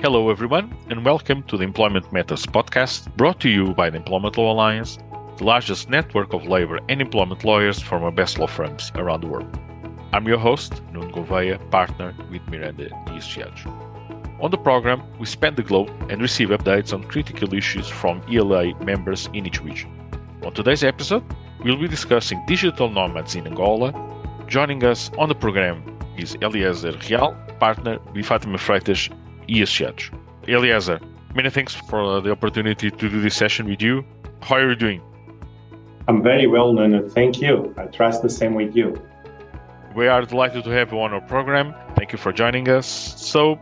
Hello, everyone, and welcome to the Employment Matters podcast brought to you by the Employment Law Alliance, the largest network of labor and employment lawyers from our best law firms around the world. I'm your host, Nuno Gouveia, partner with Miranda Ieschiacho. On the program, we span the globe and receive updates on critical issues from ELA members in each region. On today's episode, we'll be discussing digital nomads in Angola. Joining us on the program is Elieser Real, partner with Fátima Freitas Ieschiacho. Elieser, many thanks for the opportunity to do this session with you. How are you doing? I'm very well, Nuno. Thank you. I trust the same with you. We are delighted to have you on our program. Thank you for joining us. So,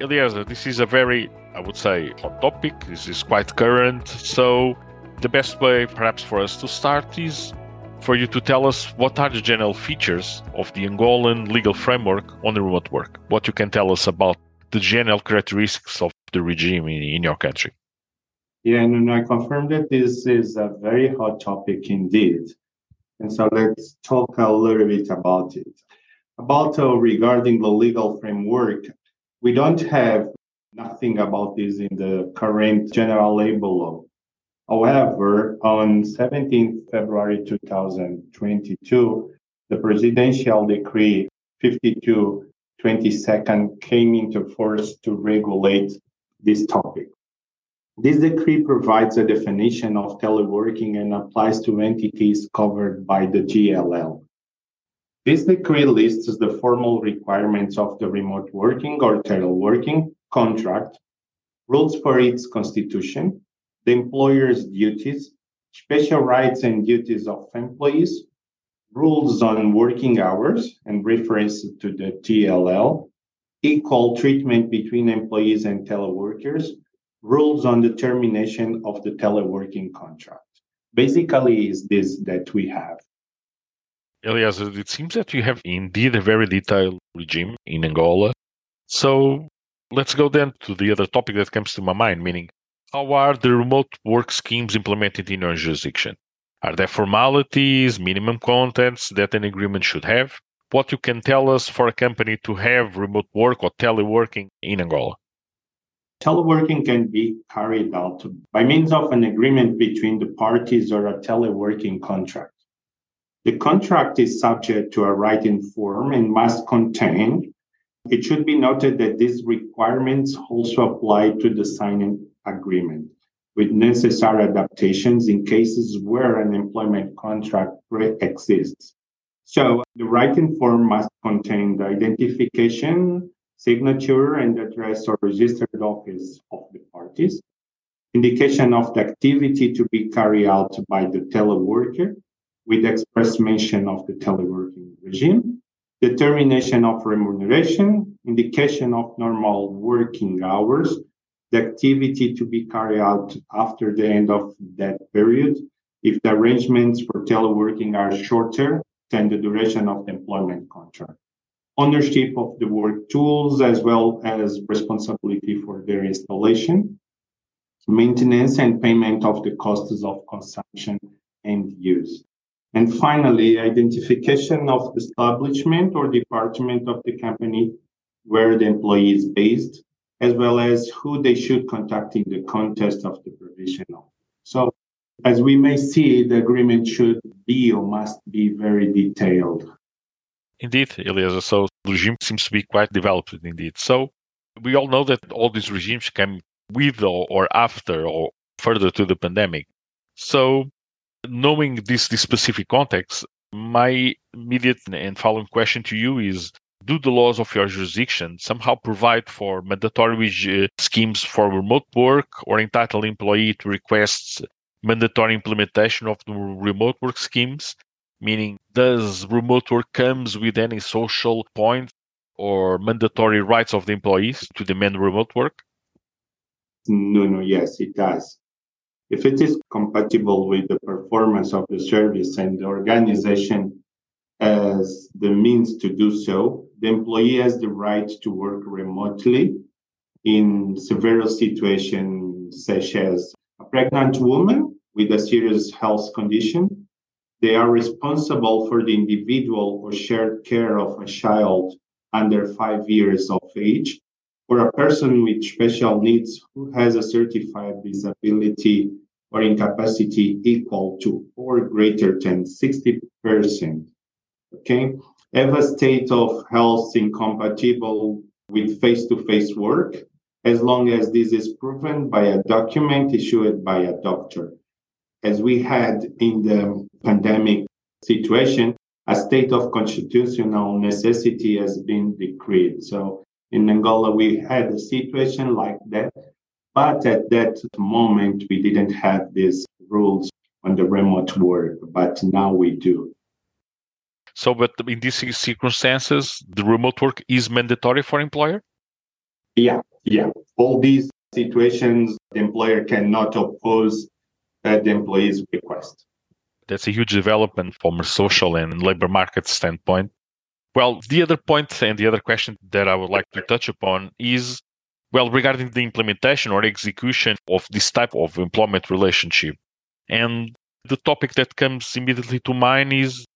Elieser, this is a very, I would say, hot topic. This is quite current. So, the best way, perhaps, for us to start is for you to tell us what are the general features of the Angolan legal framework on the remote work. What you can tell us about the general characteristics of the regime in, in your country. Yeah, and I confirm that this is a very hot topic indeed. And so let's talk a little bit about it. About uh, regarding the legal framework, we don't have nothing about this in the current general labor law. However, on 17 February 2022, the presidential decree 52 22nd came into force to regulate this topic. This decree provides a definition of teleworking and applies to entities covered by the GLL. This decree lists the formal requirements of the remote working or teleworking contract, rules for its constitution, the employer's duties, special rights and duties of employees, rules on working hours and reference to the GLL, equal treatment between employees and teleworkers, rules on the termination of the teleworking contract. Basically, is this that we have. Elias, it seems that you have indeed a very detailed regime in Angola. So let's go then to the other topic that comes to my mind, meaning how are the remote work schemes implemented in your jurisdiction? Are there formalities, minimum contents that an agreement should have? What you can tell us for a company to have remote work or teleworking in Angola? Teleworking can be carried out by means of an agreement between the parties or a teleworking contract. The contract is subject to a writing form and must contain. It should be noted that these requirements also apply to the signing agreement with necessary adaptations in cases where an employment contract pre-exists. So the writing form must contain the identification, signature, and address or registered office of the parties, indication of the activity to be carried out by the teleworker with express mention of the teleworking regime, determination of remuneration, indication of normal working hours, the activity to be carried out after the end of that period if the arrangements for teleworking are shorter than the duration of the employment contract. Ownership of the work tools as well as responsibility for their installation, maintenance and payment of the costs of consumption and use. And finally, identification of the establishment or department of the company where the employee is based, as well as who they should contact in the context of the provisional. So, as we may see, the agreement should be or must be very detailed. Indeed, Elieser. So, the regime seems to be quite developed indeed. So, we all know that all these regimes came with or, or after or further to the pandemic. So, knowing this, this specific context, my immediate and following question to you is do the laws of your jurisdiction somehow provide for mandatory uh, schemes for remote work or entitle employee to request mandatory implementation of the remote work schemes? Meaning does remote work comes with any social points or mandatory rights of the employees to demand remote work? No no yes it does. If it is compatible with the performance of the service and the organization as the means to do so, the employee has the right to work remotely in several situations such as a pregnant woman with a serious health condition. They are responsible for the individual or shared care of a child under five years of age, or a person with special needs who has a certified disability or incapacity equal to or greater than 60%. Okay. Have a state of health incompatible with face to face work, as long as this is proven by a document issued by a doctor. As we had in the pandemic situation, a state of constitutional necessity has been decreed. So in Angola, we had a situation like that, but at that moment, we didn't have these rules on the remote work, but now we do. So, but in these circumstances, the remote work is mandatory for employer? Yeah, yeah. All these situations, the employer cannot oppose uh, the employee's request. That's a huge development from a social and labor market standpoint. Well, the other point and the other question that I would like to touch upon is well, regarding the implementation or execution of this type of employment relationship. And the topic that comes immediately to mind is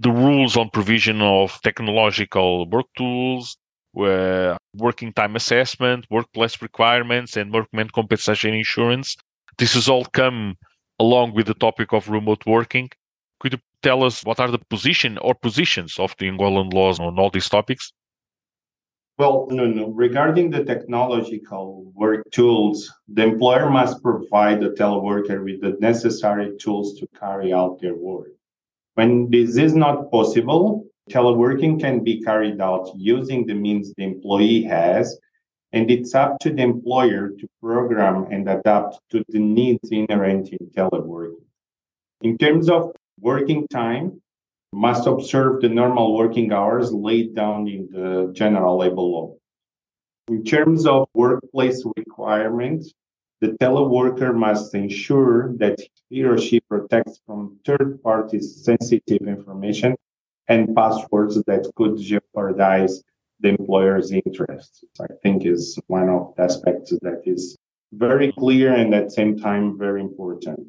the rules on provision of technological work tools, uh, working time assessment, workplace requirements, and workman compensation insurance. This has all come along with the topic of remote working. Could you tell us what are the position or positions of the Angolan laws on all these topics? Well, no, no. Regarding the technological work tools, the employer must provide the teleworker with the necessary tools to carry out their work. When this is not possible, teleworking can be carried out using the means the employee has, and it's up to the employer to program and adapt to the needs inherent in teleworking. In terms of working time, must observe the normal working hours laid down in the general labor law. In terms of workplace requirements, the teleworker must ensure that he or she protects from third parties sensitive information and passwords that could jeopardize the employer's interests. I think is one of the aspects that is very clear and at the same time very important.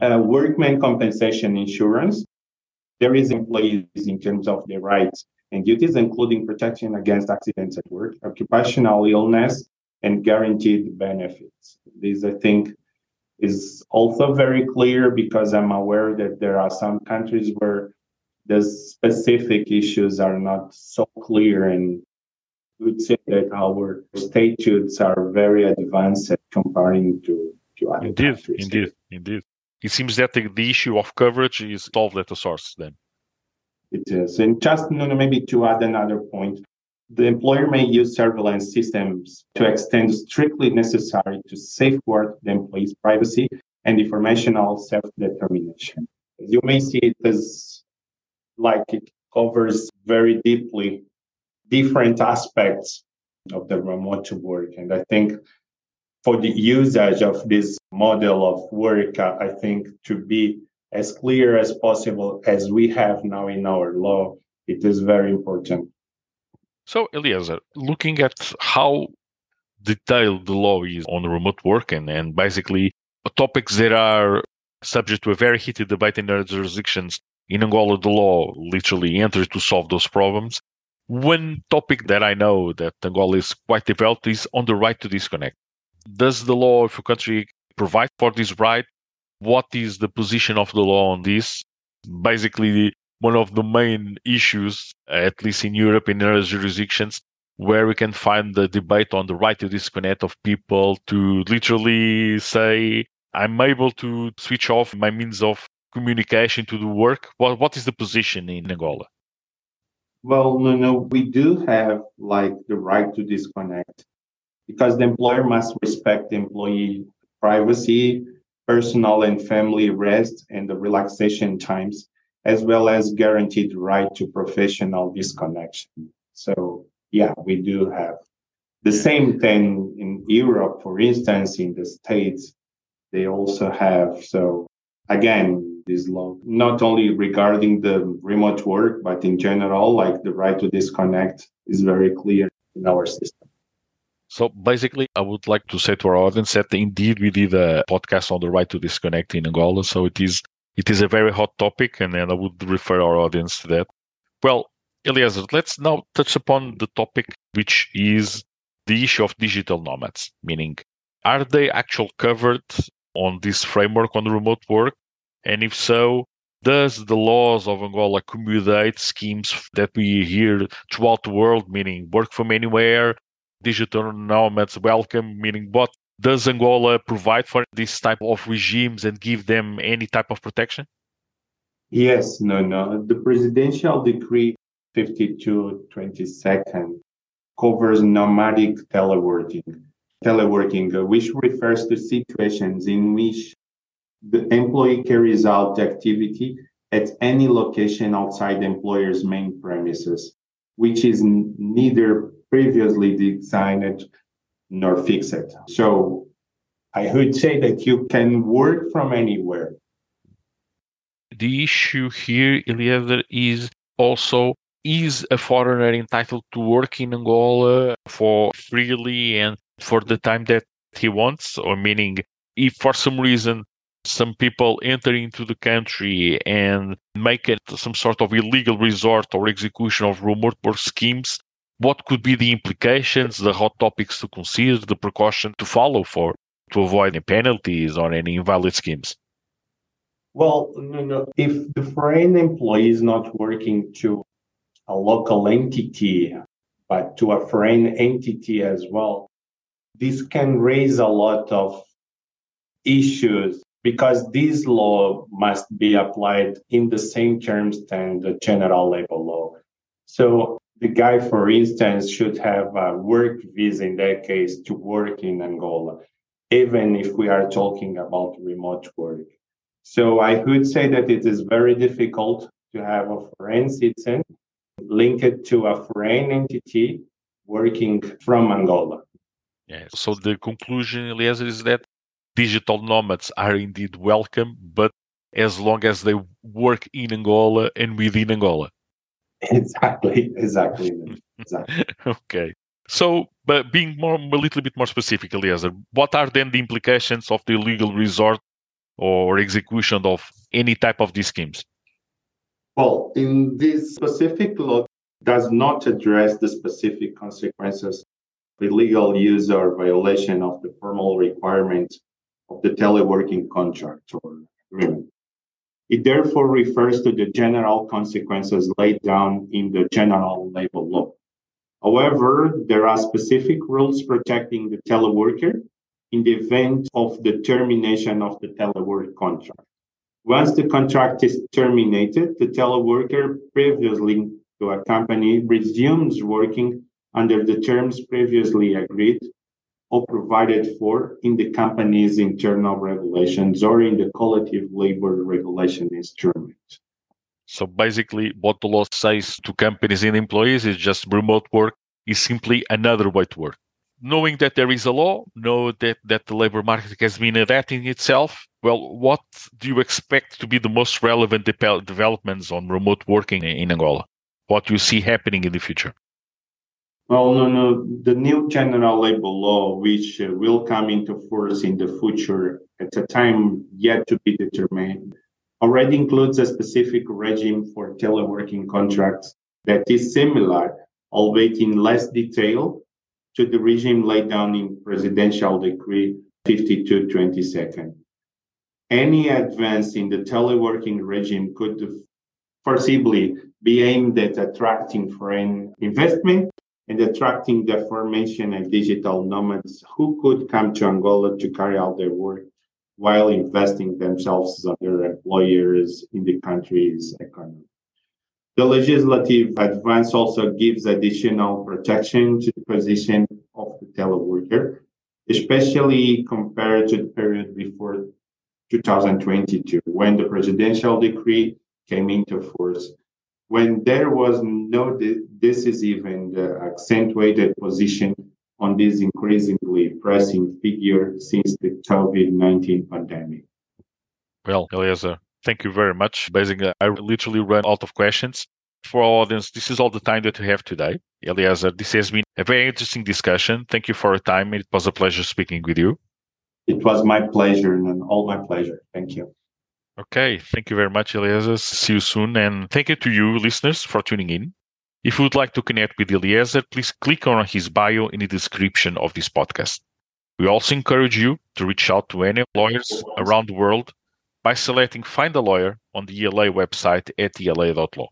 Uh, workman compensation insurance there is employees in terms of their rights and duties, including protection against accidents at work, occupational illness, and guaranteed benefits. This, I think, is also very clear because I'm aware that there are some countries where the specific issues are not so clear and would say that our statutes are very advanced comparing to, to other indeed, countries. Indeed, indeed it seems that the, the issue of coverage is solved at the source then. It is. And just you know, maybe to add another point, the employer may use surveillance systems to extend strictly necessary to safeguard the employee's privacy and informational self-determination. You may see it as like it covers very deeply different aspects of the remote work. And I think for the usage of this model of work, uh, I think to be as clear as possible as we have now in our law, it is very important. So, Elieser, looking at how detailed the law is on remote working and basically topics that are subject to a very heated debate in other jurisdictions, in Angola, the law literally enters to solve those problems. One topic that I know that Angola is quite developed is on the right to disconnect. Does the law of a country provide for this right? What is the position of the law on this? Basically, one of the main issues, uh, at least in Europe in other jurisdictions, where we can find the debate on the right to disconnect of people to literally say, I'm able to switch off my means of communication to the work. What, what is the position in Angola? Well, no, no, we do have like the right to disconnect because the employer must respect employee privacy, personal and family rest, and the relaxation times, as well as guaranteed right to professional disconnection. So, yeah, we do have the same thing in Europe, for instance, in the States, they also have. So, again, this law, not only regarding the remote work, but in general, like the right to disconnect is very clear in our system. So basically, I would like to say to our audience that indeed we did a podcast on the right to disconnect in Angola. So it is it is a very hot topic, and, and I would refer our audience to that. Well, Elieser, let's now touch upon the topic, which is the issue of digital nomads, meaning are they actually covered on this framework on remote work? And if so, does the laws of Angola accommodate schemes that we hear throughout the world, meaning work from anywhere, digital nomads welcome, meaning what does Angola provide for this type of regimes and give them any type of protection? Yes, no, no. The presidential decree 5222 covers nomadic teleworking, teleworking, uh, which refers to situations in which the employee carries out activity at any location outside the employer's main premises, which is neither previously designed nor fix it. So I would say that you can work from anywhere. The issue here, Elieser, is also is a foreigner entitled to work in Angola for freely and for the time that he wants? Or meaning, if for some reason some people enter into the country and make it some sort of illegal resort or execution of remote work schemes, what could be the implications, the hot topics to consider, the precaution to follow for to avoid any penalties or any invalid schemes? Well, no, no. If the foreign employee is not working to a local entity, but to a foreign entity as well, this can raise a lot of issues because this law must be applied in the same terms than the general labor law. So the guy, for instance, should have a work visa in that case to work in Angola, even if we are talking about remote work. So I would say that it is very difficult to have a foreign citizen linked to a foreign entity working from Angola. Yeah. So the conclusion, Elieser, is that digital nomads are indeed welcome, but as long as they work in Angola and within Angola. Exactly, exactly, exactly. okay. So, but being more a little bit more specific, Elieser, what are then the implications of the illegal resort or execution of any type of these schemes? Well, in this specific law does not address the specific consequences of illegal use or violation of the formal requirements of the teleworking contract or agreement. It therefore refers to the general consequences laid down in the general labor law. However, there are specific rules protecting the teleworker in the event of the termination of the telework contract. Once the contract is terminated, the teleworker previously to a company resumes working under the terms previously agreed or provided for in the company's internal regulations or in the collective labor regulation instrument. So basically, what the law says to companies and employees is just remote work is simply another way to work. Knowing that there is a law, know that, that the labor market has been adapting itself. Well, what do you expect to be the most relevant de- developments on remote working in Angola? What do you see happening in the future? Well, no, no. The new general labor law, which uh, will come into force in the future at a time yet to be determined, already includes a specific regime for teleworking contracts that is similar, albeit in less detail, to the regime laid down in Presidential Decree 5222. Any advance in the teleworking regime could foreseeably be aimed at attracting foreign investment and attracting the formation of digital nomads who could come to Angola to carry out their work while investing themselves as their employers in the country's economy. The legislative advance also gives additional protection to the position of the teleworker, especially compared to the period before 2022, when the presidential decree came into force when there was no decisive and uh, accentuated position on this increasingly pressing figure since the COVID 19 pandemic. Well, Elieser, thank you very much. Basically, I literally ran out of questions. For our audience, this is all the time that we have today. Elieser, this has been a very interesting discussion. Thank you for your time. It was a pleasure speaking with you. It was my pleasure and all my pleasure. Thank you. Okay. Thank you very much, Elieser. See you soon. And thank you to you, listeners, for tuning in. If you would like to connect with Elieser, please click on his bio in the description of this podcast. We also encourage you to reach out to any lawyers around the world by selecting Find a Lawyer on the ELA website at ela.law.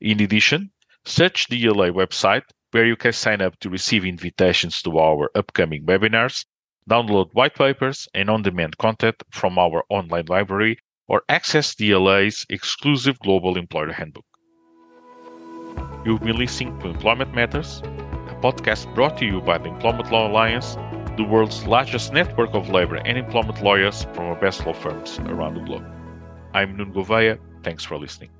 In addition, search the ELA website where you can sign up to receive invitations to our upcoming webinars, download white papers and on demand content from our online library, or access ELA's exclusive Global Employer Handbook. You've been listening to Employment Matters, a podcast brought to you by the Employment Law Alliance, the world's largest network of labor and employment lawyers from our best law firms around the globe. I'm Nuno Gouveia. Thanks for listening.